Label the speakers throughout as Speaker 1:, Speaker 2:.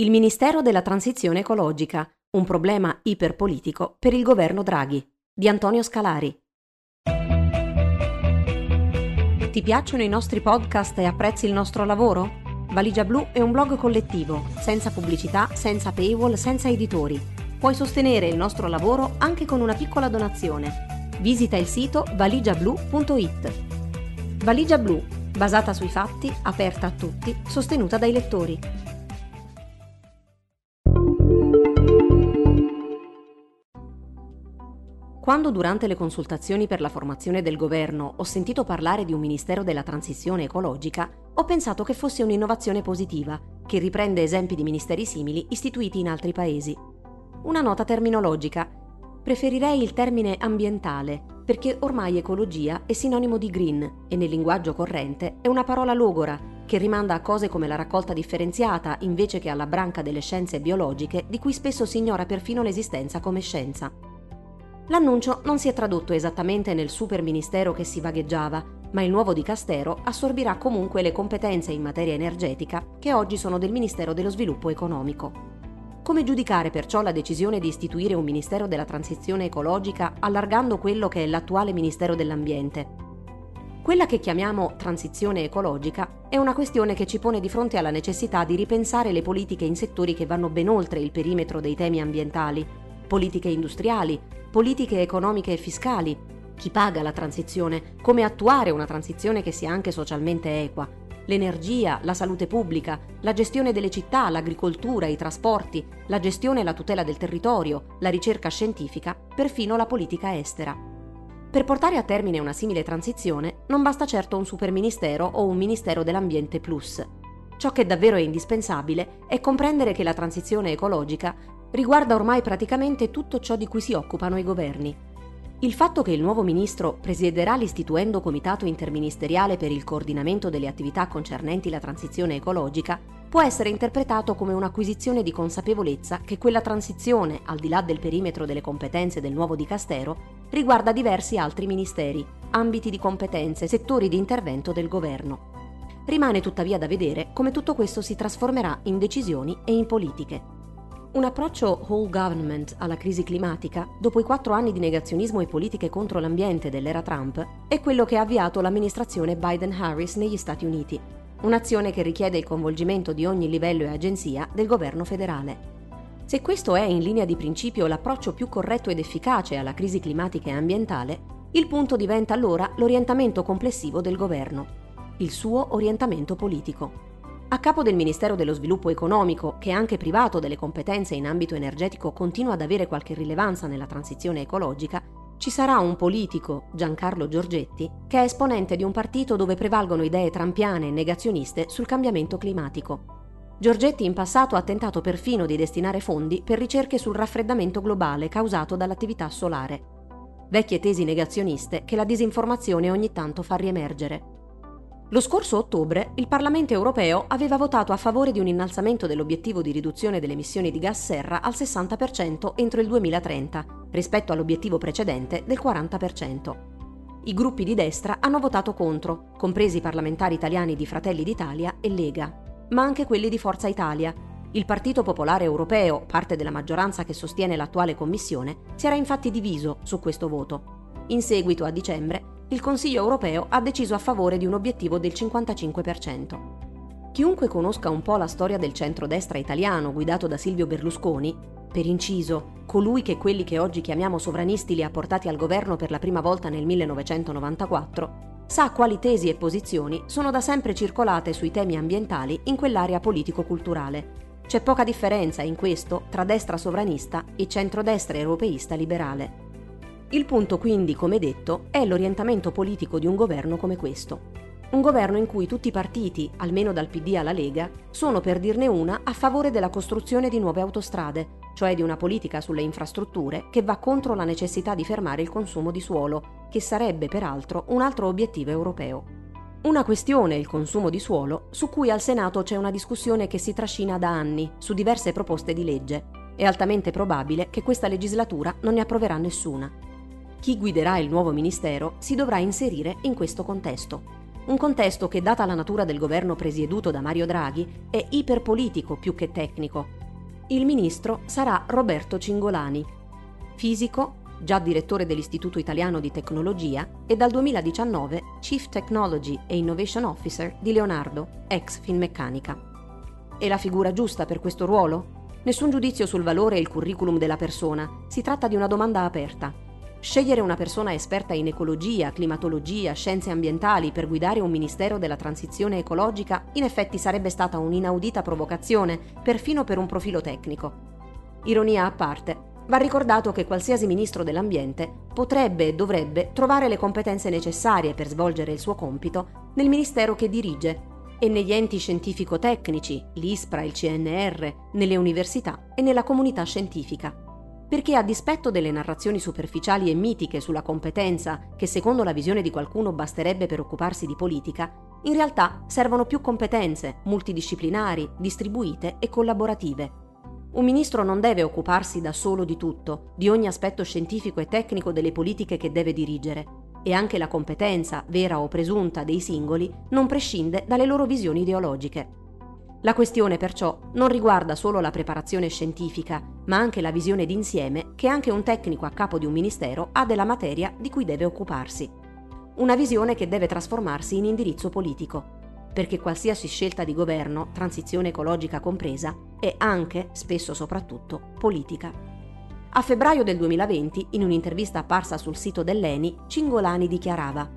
Speaker 1: Il Ministero della Transizione Ecologica, un problema iperpolitico per il governo Draghi, di Antonio Scalari. Ti piacciono i nostri podcast e apprezzi il nostro lavoro? Valigia Blu è un blog collettivo, senza pubblicità, senza paywall, senza editori. Puoi sostenere il nostro lavoro anche con una piccola donazione. Visita il sito valigiablu.it. Valigia Blu, basata sui fatti, aperta a tutti, sostenuta dai lettori. Quando durante le consultazioni per la formazione del governo ho sentito parlare di un Ministero della Transizione ecologica, ho pensato che fosse un'innovazione positiva, che riprende esempi di ministeri simili istituiti in altri paesi. Una nota terminologica. Preferirei il termine ambientale, perché ormai ecologia è sinonimo di green e nel linguaggio corrente è una parola logora che rimanda a cose come la raccolta differenziata invece che alla branca delle scienze biologiche di cui spesso si ignora perfino l'esistenza come scienza. L'annuncio non si è tradotto esattamente nel super ministero che si vagheggiava, ma il nuovo dicastero assorbirà comunque le competenze in materia energetica che oggi sono del Ministero dello Sviluppo Economico. Come giudicare perciò la decisione di istituire un Ministero della Transizione Ecologica allargando quello che è l'attuale Ministero dell'Ambiente? Quella che chiamiamo transizione ecologica è una questione che ci pone di fronte alla necessità di ripensare le politiche in settori che vanno ben oltre il perimetro dei temi ambientali, politiche industriali, politiche economiche e fiscali, chi paga la transizione, come attuare una transizione che sia anche socialmente equa, l'energia, la salute pubblica, la gestione delle città, l'agricoltura, i trasporti, la gestione e la tutela del territorio, la ricerca scientifica, perfino la politica estera. Per portare a termine una simile transizione non basta certo un superministero o un Ministero dell'Ambiente Plus. Ciò che davvero è indispensabile è comprendere che la transizione ecologica riguarda ormai praticamente tutto ciò di cui si occupano i governi. Il fatto che il nuovo ministro presiederà l'istituendo Comitato interministeriale per il coordinamento delle attività concernenti la transizione ecologica può essere interpretato come un'acquisizione di consapevolezza che quella transizione, al di là del perimetro delle competenze del nuovo dicastero, riguarda diversi altri ministeri, ambiti di competenze, settori di intervento del governo. Rimane tuttavia da vedere come tutto questo si trasformerà in decisioni e in politiche. Un approccio whole government alla crisi climatica, dopo i quattro anni di negazionismo e politiche contro l'ambiente dell'era Trump, è quello che ha avviato l'amministrazione Biden-Harris negli Stati Uniti. Un'azione che richiede il coinvolgimento di ogni livello e agenzia del governo federale. Se questo è in linea di principio l'approccio più corretto ed efficace alla crisi climatica e ambientale, il punto diventa allora l'orientamento complessivo del governo, il suo orientamento politico. A capo del Ministero dello Sviluppo Economico, che anche privato delle competenze in ambito energetico continua ad avere qualche rilevanza nella transizione ecologica, ci sarà un politico, Giancarlo Giorgetti, che è esponente di un partito dove prevalgono idee trampiane e negazioniste sul cambiamento climatico. Giorgetti in passato ha tentato perfino di destinare fondi per ricerche sul raffreddamento globale causato dall'attività solare. Vecchie tesi negazioniste che la disinformazione ogni tanto fa riemergere. Lo scorso ottobre il Parlamento europeo aveva votato a favore di un innalzamento dell'obiettivo di riduzione delle emissioni di gas serra al 60% entro il 2030, rispetto all'obiettivo precedente del 40%. I gruppi di destra hanno votato contro, compresi i parlamentari italiani di Fratelli d'Italia e Lega, ma anche quelli di Forza Italia. Il Partito Popolare Europeo, parte della maggioranza che sostiene l'attuale Commissione, si era infatti diviso su questo voto. In seguito, a dicembre, il Consiglio europeo ha deciso a favore di un obiettivo del 55%. Chiunque conosca un po' la storia del centrodestra italiano guidato da Silvio Berlusconi, per inciso, colui che quelli che oggi chiamiamo sovranisti li ha portati al governo per la prima volta nel 1994, sa quali tesi e posizioni sono da sempre circolate sui temi ambientali in quell'area politico-culturale. C'è poca differenza in questo tra destra sovranista e centrodestra europeista liberale. Il punto quindi, come detto, è l'orientamento politico di un governo come questo. Un governo in cui tutti i partiti, almeno dal PD alla Lega, sono per dirne una a favore della costruzione di nuove autostrade, cioè di una politica sulle infrastrutture che va contro la necessità di fermare il consumo di suolo, che sarebbe peraltro un altro obiettivo europeo. Una questione, il consumo di suolo, su cui al Senato c'è una discussione che si trascina da anni su diverse proposte di legge. È altamente probabile che questa legislatura non ne approverà nessuna chi guiderà il nuovo ministero si dovrà inserire in questo contesto. un contesto che, data la natura del governo presieduto da Mario Draghi, è iperpolitico più che tecnico. Il ministro sarà Roberto Cingolani, fisico, già direttore dell'Istituto Italiano di Tecnologia e dal 2019 Chief Technology e Innovation Officer di Leonardo, ex Finmeccanica. È la figura giusta per questo ruolo? Nessun giudizio sul valore e il curriculum della persona, si tratta di una domanda aperta. Scegliere una persona esperta in ecologia, climatologia, scienze ambientali per guidare un ministero della transizione ecologica in effetti sarebbe stata un'inaudita provocazione, perfino per un profilo tecnico. Ironia a parte, va ricordato che qualsiasi ministro dell'ambiente potrebbe e dovrebbe trovare le competenze necessarie per svolgere il suo compito nel ministero che dirige e negli enti scientifico-tecnici, l'ISPRA, il CNR, nelle università e nella comunità scientifica perché a dispetto delle narrazioni superficiali e mitiche sulla competenza, che secondo la visione di qualcuno basterebbe per occuparsi di politica, in realtà servono più competenze, multidisciplinari, distribuite e collaborative. Un ministro non deve occuparsi da solo di tutto, di ogni aspetto scientifico e tecnico delle politiche che deve dirigere, e anche la competenza, vera o presunta, dei singoli non prescinde dalle loro visioni ideologiche. La questione perciò non riguarda solo la preparazione scientifica, ma anche la visione d'insieme che anche un tecnico a capo di un ministero ha della materia di cui deve occuparsi. Una visione che deve trasformarsi in indirizzo politico, perché qualsiasi scelta di governo, transizione ecologica compresa, è anche, spesso soprattutto, politica. A febbraio del 2020, in un'intervista apparsa sul sito dell'ENI, Cingolani dichiarava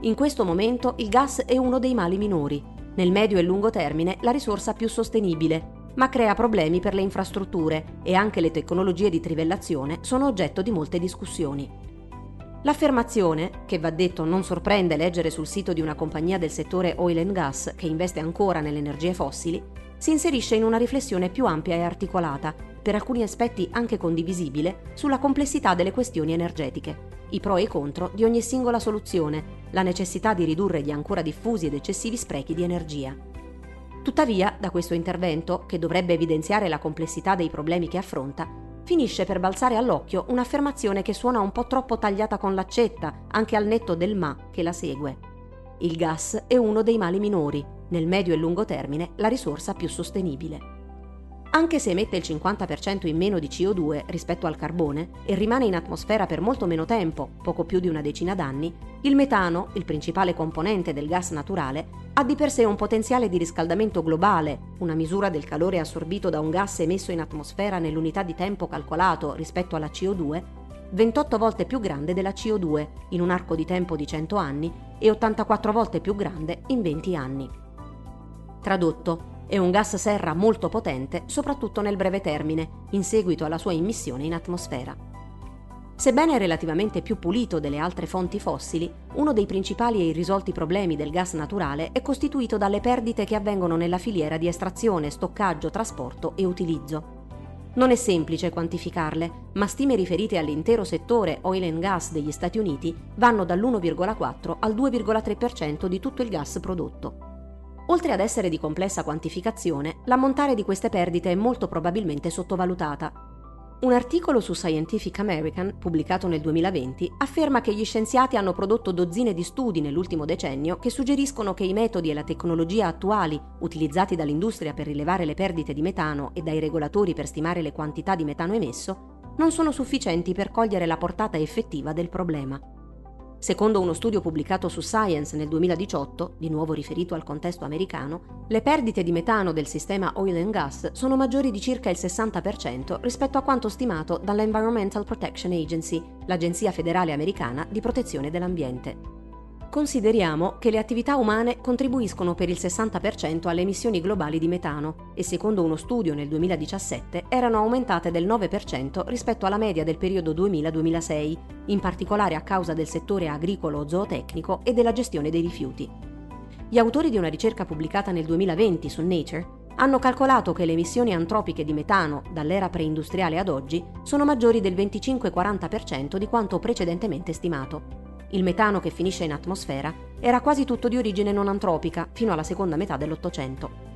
Speaker 1: In questo momento il gas è uno dei mali minori, nel medio e lungo termine la risorsa più sostenibile, ma crea problemi per le infrastrutture e anche le tecnologie di trivellazione sono oggetto di molte discussioni. L'affermazione, che va detto non sorprende leggere sul sito di una compagnia del settore oil and gas che investe ancora nelle energie fossili, si inserisce in una riflessione più ampia e articolata, per alcuni aspetti anche condivisibile, sulla complessità delle questioni energetiche, i pro e i contro di ogni singola soluzione la necessità di ridurre gli ancora diffusi ed eccessivi sprechi di energia. Tuttavia, da questo intervento, che dovrebbe evidenziare la complessità dei problemi che affronta, finisce per balzare all'occhio un'affermazione che suona un po' troppo tagliata con l'accetta, anche al netto del ma che la segue. Il gas è uno dei mali minori, nel medio e lungo termine la risorsa più sostenibile. Anche se emette il 50% in meno di CO2 rispetto al carbone e rimane in atmosfera per molto meno tempo, poco più di una decina d'anni, il metano, il principale componente del gas naturale, ha di per sé un potenziale di riscaldamento globale, una misura del calore assorbito da un gas emesso in atmosfera nell'unità di tempo calcolato rispetto alla CO2, 28 volte più grande della CO2 in un arco di tempo di 100 anni e 84 volte più grande in 20 anni. Tradotto, è un gas serra molto potente, soprattutto nel breve termine, in seguito alla sua immissione in atmosfera. Sebbene relativamente più pulito delle altre fonti fossili, uno dei principali e irrisolti problemi del gas naturale è costituito dalle perdite che avvengono nella filiera di estrazione, stoccaggio, trasporto e utilizzo. Non è semplice quantificarle, ma stime riferite all'intero settore oil and gas degli Stati Uniti vanno dall'1,4 al 2,3% di tutto il gas prodotto. Oltre ad essere di complessa quantificazione, l'ammontare di queste perdite è molto probabilmente sottovalutata. Un articolo su Scientific American, pubblicato nel 2020, afferma che gli scienziati hanno prodotto dozzine di studi nell'ultimo decennio che suggeriscono che i metodi e la tecnologia attuali, utilizzati dall'industria per rilevare le perdite di metano e dai regolatori per stimare le quantità di metano emesso, non sono sufficienti per cogliere la portata effettiva del problema. Secondo uno studio pubblicato su Science nel 2018, di nuovo riferito al contesto americano, le perdite di metano del sistema oil and gas sono maggiori di circa il 60% rispetto a quanto stimato dall'Environmental Protection Agency, l'agenzia federale americana di protezione dell'ambiente. Consideriamo che le attività umane contribuiscono per il 60% alle emissioni globali di metano e secondo uno studio nel 2017 erano aumentate del 9% rispetto alla media del periodo 2000-2006, in particolare a causa del settore agricolo-zootecnico e della gestione dei rifiuti. Gli autori di una ricerca pubblicata nel 2020 su Nature hanno calcolato che le emissioni antropiche di metano dall'era preindustriale ad oggi sono maggiori del 25-40% di quanto precedentemente stimato il metano che finisce in atmosfera, era quasi tutto di origine non antropica fino alla seconda metà dell'Ottocento.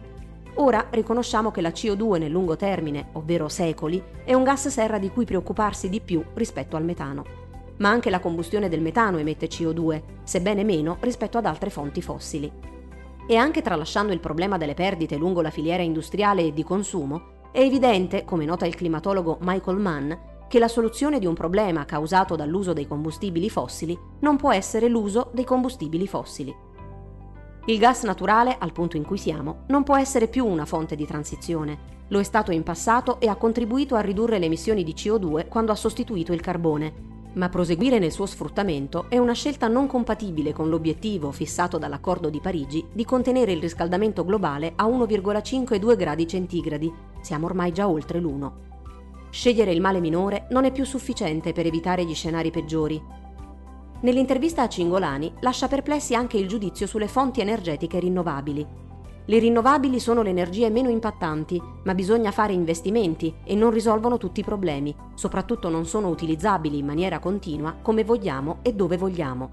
Speaker 1: Ora riconosciamo che la CO2 nel lungo termine, ovvero secoli, è un gas serra di cui preoccuparsi di più rispetto al metano. ma anche la combustione del metano emette CO2, sebbene meno rispetto ad altre fonti fossili. E anche tralasciando il problema delle perdite lungo la filiera industriale e di consumo, è evidente, come nota il climatologo Michael Mann, che la soluzione di un problema causato dall'uso dei combustibili fossili non può essere l'uso dei combustibili fossili. Il gas naturale, al punto in cui siamo, non può essere più una fonte di transizione. Lo è stato in passato e ha contribuito a ridurre le emissioni di CO2 quando ha sostituito il carbone, ma proseguire nel suo sfruttamento è una scelta non compatibile con l'obiettivo fissato dall'accordo di Parigi di contenere il riscaldamento globale a 1,5-2 gradi centigradi. Siamo ormai già oltre l'1. Scegliere il male minore non è più sufficiente per evitare gli scenari peggiori. Nell'intervista a Cingolani lascia perplessi anche il giudizio sulle fonti energetiche rinnovabili. Le rinnovabili sono le energie meno impattanti, ma bisogna fare investimenti e non risolvono tutti i problemi, soprattutto non sono utilizzabili in maniera continua come vogliamo e dove vogliamo.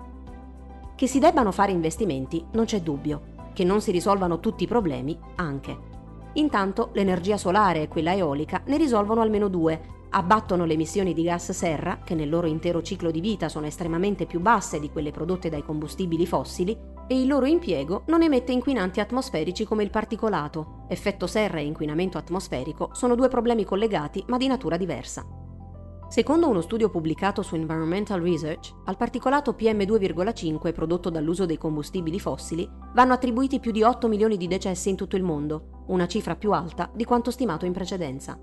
Speaker 1: Che si debbano fare investimenti non c'è dubbio, che non si risolvano tutti i problemi anche. Intanto l'energia solare e quella eolica ne risolvono almeno due, abbattono le emissioni di gas serra, che nel loro intero ciclo di vita sono estremamente più basse di quelle prodotte dai combustibili fossili, e il loro impiego non emette inquinanti atmosferici come il particolato. Effetto serra e inquinamento atmosferico sono due problemi collegati ma di natura diversa. Secondo uno studio pubblicato su Environmental Research, al particolato PM2,5 prodotto dall'uso dei combustibili fossili vanno attribuiti più di 8 milioni di decessi in tutto il mondo, una cifra più alta di quanto stimato in precedenza.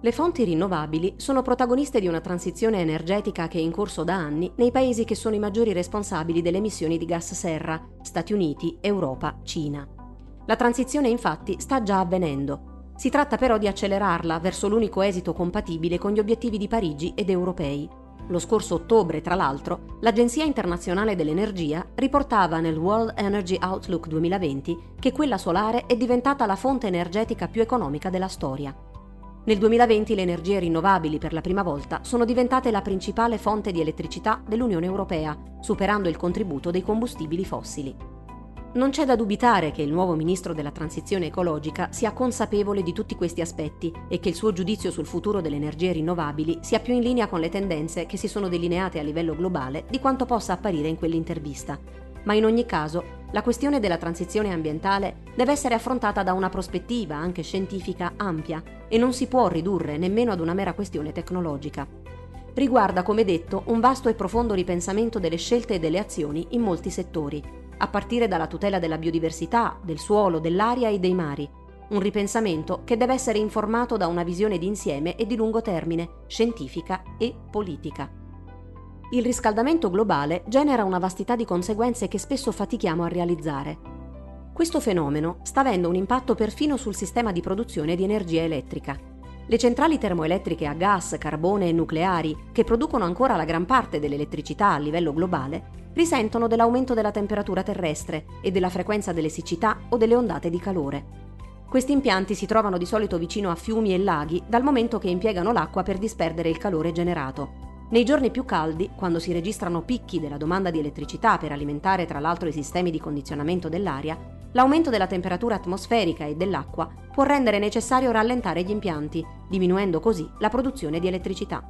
Speaker 1: Le fonti rinnovabili sono protagoniste di una transizione energetica che è in corso da anni nei paesi che sono i maggiori responsabili delle emissioni di gas serra, Stati Uniti, Europa, Cina. La transizione infatti sta già avvenendo. Si tratta però di accelerarla verso l'unico esito compatibile con gli obiettivi di Parigi ed europei. Lo scorso ottobre, tra l'altro, l'Agenzia internazionale dell'energia riportava nel World Energy Outlook 2020 che quella solare è diventata la fonte energetica più economica della storia. Nel 2020 le energie rinnovabili per la prima volta sono diventate la principale fonte di elettricità dell'Unione Europea, superando il contributo dei combustibili fossili. Non c'è da dubitare che il nuovo ministro della transizione ecologica sia consapevole di tutti questi aspetti e che il suo giudizio sul futuro delle energie rinnovabili sia più in linea con le tendenze che si sono delineate a livello globale di quanto possa apparire in quell'intervista. Ma in ogni caso, la questione della transizione ambientale deve essere affrontata da una prospettiva anche scientifica ampia e non si può ridurre nemmeno ad una mera questione tecnologica. Riguarda, come detto, un vasto e profondo ripensamento delle scelte e delle azioni in molti settori, a partire dalla tutela della biodiversità, del suolo, dell'aria e dei mari. Un ripensamento che deve essere informato da una visione d'insieme e di lungo termine, scientifica e politica il riscaldamento globale genera una vastità di conseguenze che spesso fatichiamo a realizzare. Questo fenomeno sta avendo un impatto perfino sul sistema di produzione di energia elettrica. Le centrali termoelettriche a gas, carbone e nucleari, che producono ancora la gran parte dell'elettricità a livello globale, risentono dell'aumento della temperatura terrestre e della frequenza delle siccità o delle ondate di calore. Questi impianti si trovano di solito vicino a fiumi e laghi dal momento che impiegano l'acqua per disperdere il calore generato. Nei giorni più caldi, quando si registrano picchi della domanda di elettricità per alimentare tra l'altro i sistemi di condizionamento dell'aria, l'aumento della temperatura atmosferica e dell'acqua può rendere necessario rallentare gli impianti, diminuendo così la produzione di elettricità.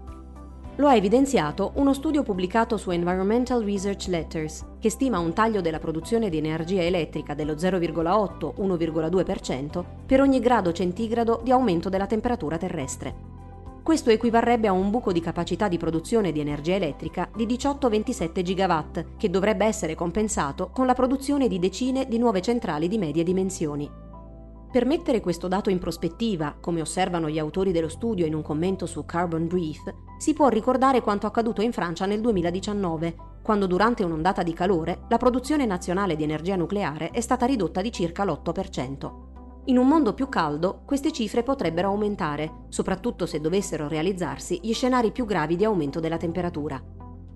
Speaker 1: Lo ha evidenziato uno studio pubblicato su Environmental Research Letters, che stima un taglio della produzione di energia elettrica dello 0,8-1,2% per ogni grado centigrado di aumento della temperatura terrestre. Questo equivarrebbe a un buco di capacità di produzione di energia elettrica di 18-27 gigawatt, che dovrebbe essere compensato con la produzione di decine di nuove centrali di medie dimensioni. Per mettere questo dato in prospettiva, come osservano gli autori dello studio in un commento su Carbon Brief, si può ricordare quanto accaduto in Francia nel 2019, quando durante un'ondata di calore la produzione nazionale di energia nucleare è stata ridotta di circa l'8%. In un mondo più caldo queste cifre potrebbero aumentare, soprattutto se dovessero realizzarsi gli scenari più gravi di aumento della temperatura.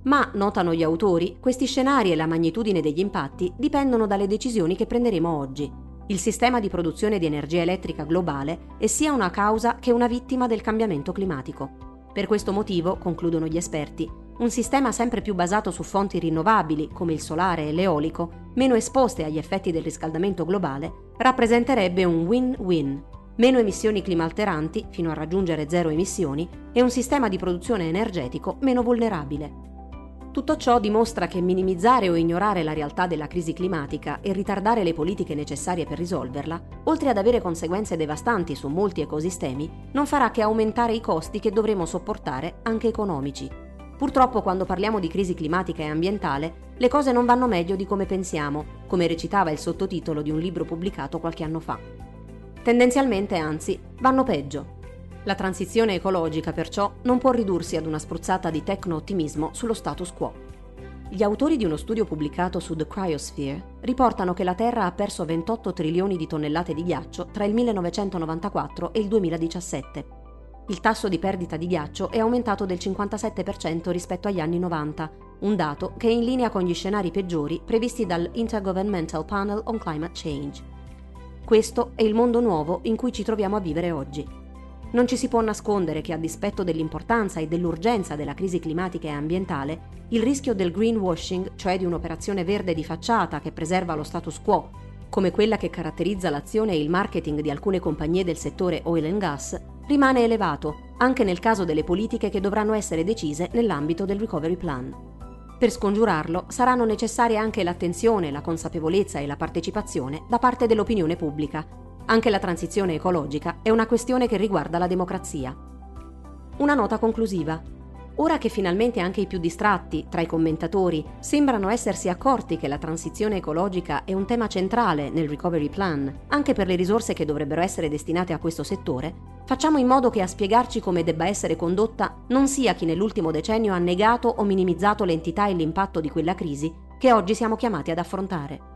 Speaker 1: Ma, notano gli autori, questi scenari e la magnitudine degli impatti dipendono dalle decisioni che prenderemo oggi. Il sistema di produzione di energia elettrica globale è sia una causa che una vittima del cambiamento climatico. Per questo motivo, concludono gli esperti, un sistema sempre più basato su fonti rinnovabili come il solare e l'eolico, meno esposte agli effetti del riscaldamento globale, rappresenterebbe un win-win. Meno emissioni climalteranti, fino a raggiungere zero emissioni, e un sistema di produzione energetico meno vulnerabile. Tutto ciò dimostra che minimizzare o ignorare la realtà della crisi climatica e ritardare le politiche necessarie per risolverla, oltre ad avere conseguenze devastanti su molti ecosistemi, non farà che aumentare i costi che dovremo sopportare anche economici. Purtroppo quando parliamo di crisi climatica e ambientale, le cose non vanno meglio di come pensiamo, come recitava il sottotitolo di un libro pubblicato qualche anno fa. Tendenzialmente, anzi, vanno peggio. La transizione ecologica, perciò, non può ridursi ad una spruzzata di tecno-ottimismo sullo status quo. Gli autori di uno studio pubblicato su The Cryosphere riportano che la Terra ha perso 28 trilioni di tonnellate di ghiaccio tra il 1994 e il 2017. Il tasso di perdita di ghiaccio è aumentato del 57% rispetto agli anni 90, un dato che è in linea con gli scenari peggiori previsti dal Intergovernmental Panel on Climate Change. Questo è il mondo nuovo in cui ci troviamo a vivere oggi. Non ci si può nascondere che a dispetto dell'importanza e dell'urgenza della crisi climatica e ambientale, il rischio del greenwashing, cioè di un'operazione verde di facciata che preserva lo status quo, come quella che caratterizza l'azione e il marketing di alcune compagnie del settore oil and gas, rimane elevato, anche nel caso delle politiche che dovranno essere decise nell'ambito del Recovery Plan. Per scongiurarlo saranno necessarie anche l'attenzione, la consapevolezza e la partecipazione da parte dell'opinione pubblica, anche la transizione ecologica è una questione che riguarda la democrazia. Una nota conclusiva. Ora che finalmente anche i più distratti, tra i commentatori, sembrano essersi accorti che la transizione ecologica è un tema centrale nel Recovery Plan, anche per le risorse che dovrebbero essere destinate a questo settore, facciamo in modo che a spiegarci come debba essere condotta non sia chi nell'ultimo decennio ha negato o minimizzato l'entità e l'impatto di quella crisi che oggi siamo chiamati ad affrontare.